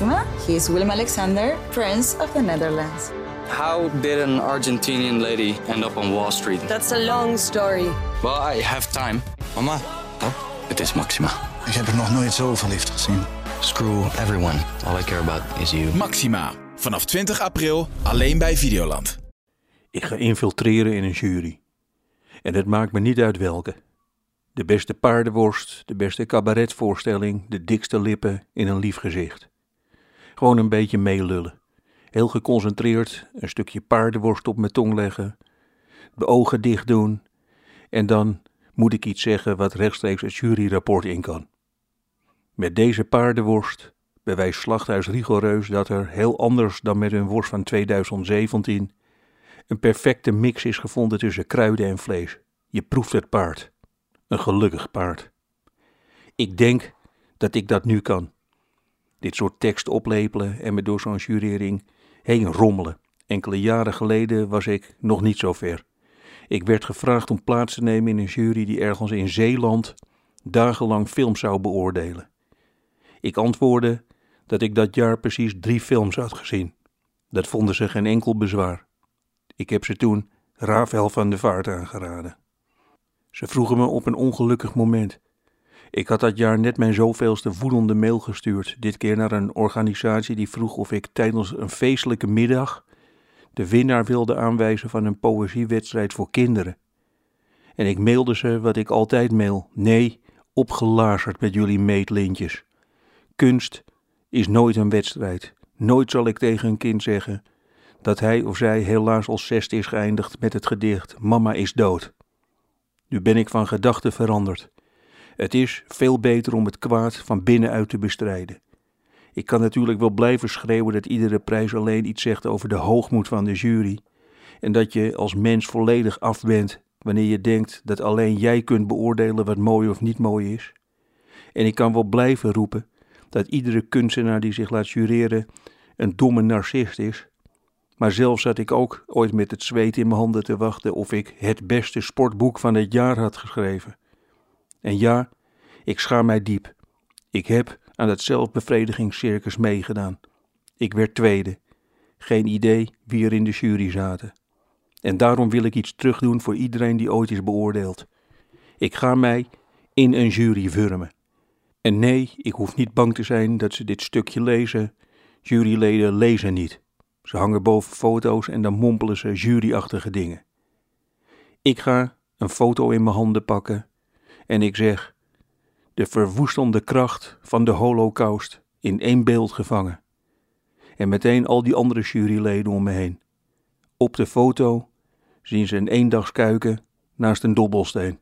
Maxima. He is Willem Alexander, Prince of the Netherlands. How did an Argentinian lady end up on Wall Street? That's a long story. Well, I have time. Mama, Het is Maxima. ik heb er nog nooit zo verliefd gezien. Screw everyone. All I care about is you. Maxima. Vanaf 20 april alleen bij Videoland. Ik ga infiltreren in een jury. En het maakt me niet uit welke. De beste paardenworst, de beste cabaretvoorstelling, de dikste lippen in een lief gezicht. Gewoon een beetje meelullen. Heel geconcentreerd, een stukje paardenworst op mijn tong leggen, de ogen dicht doen en dan moet ik iets zeggen wat rechtstreeks het juryrapport in kan. Met deze paardenworst bewijst Slachthuis rigoureus dat er, heel anders dan met hun worst van 2017, een perfecte mix is gevonden tussen kruiden en vlees. Je proeft het paard. Een gelukkig paard. Ik denk dat ik dat nu kan. Dit soort tekst oplepelen en me door zo'n jurering heen rommelen. Enkele jaren geleden was ik nog niet zo ver. Ik werd gevraagd om plaats te nemen in een jury die ergens in Zeeland dagenlang films zou beoordelen. Ik antwoordde dat ik dat jaar precies drie films had gezien. Dat vonden ze geen enkel bezwaar. Ik heb ze toen Rafael van de Vaart aangeraden. Ze vroegen me op een ongelukkig moment. Ik had dat jaar net mijn zoveelste woedende mail gestuurd, dit keer naar een organisatie die vroeg of ik tijdens een feestelijke middag de winnaar wilde aanwijzen van een poëziewedstrijd voor kinderen. En ik mailde ze wat ik altijd mail: nee, opgelazerd met jullie meetlintjes. Kunst is nooit een wedstrijd. Nooit zal ik tegen een kind zeggen dat hij of zij helaas als zesde is geëindigd met het gedicht Mama is dood. Nu ben ik van gedachten veranderd. Het is veel beter om het kwaad van binnenuit te bestrijden. Ik kan natuurlijk wel blijven schreeuwen dat iedere prijs alleen iets zegt over de hoogmoed van de jury en dat je als mens volledig af bent wanneer je denkt dat alleen jij kunt beoordelen wat mooi of niet mooi is. En ik kan wel blijven roepen dat iedere kunstenaar die zich laat jureren een domme narcist is. Maar zelf zat ik ook ooit met het zweet in mijn handen te wachten of ik het beste sportboek van het jaar had geschreven. En ja, ik schaam mij diep. Ik heb aan dat zelfbevredigingscircus meegedaan. Ik werd tweede. Geen idee wie er in de jury zaten. En daarom wil ik iets terugdoen voor iedereen die ooit is beoordeeld. Ik ga mij in een jury wurmen. En nee, ik hoef niet bang te zijn dat ze dit stukje lezen. Juryleden lezen niet. Ze hangen boven foto's en dan mompelen ze juryachtige dingen. Ik ga een foto in mijn handen pakken en ik zeg: De verwoestende kracht van de Holocaust in één beeld gevangen. En meteen al die andere juryleden om me heen. Op de foto zien ze een eendagskuiken naast een dobbelsteen.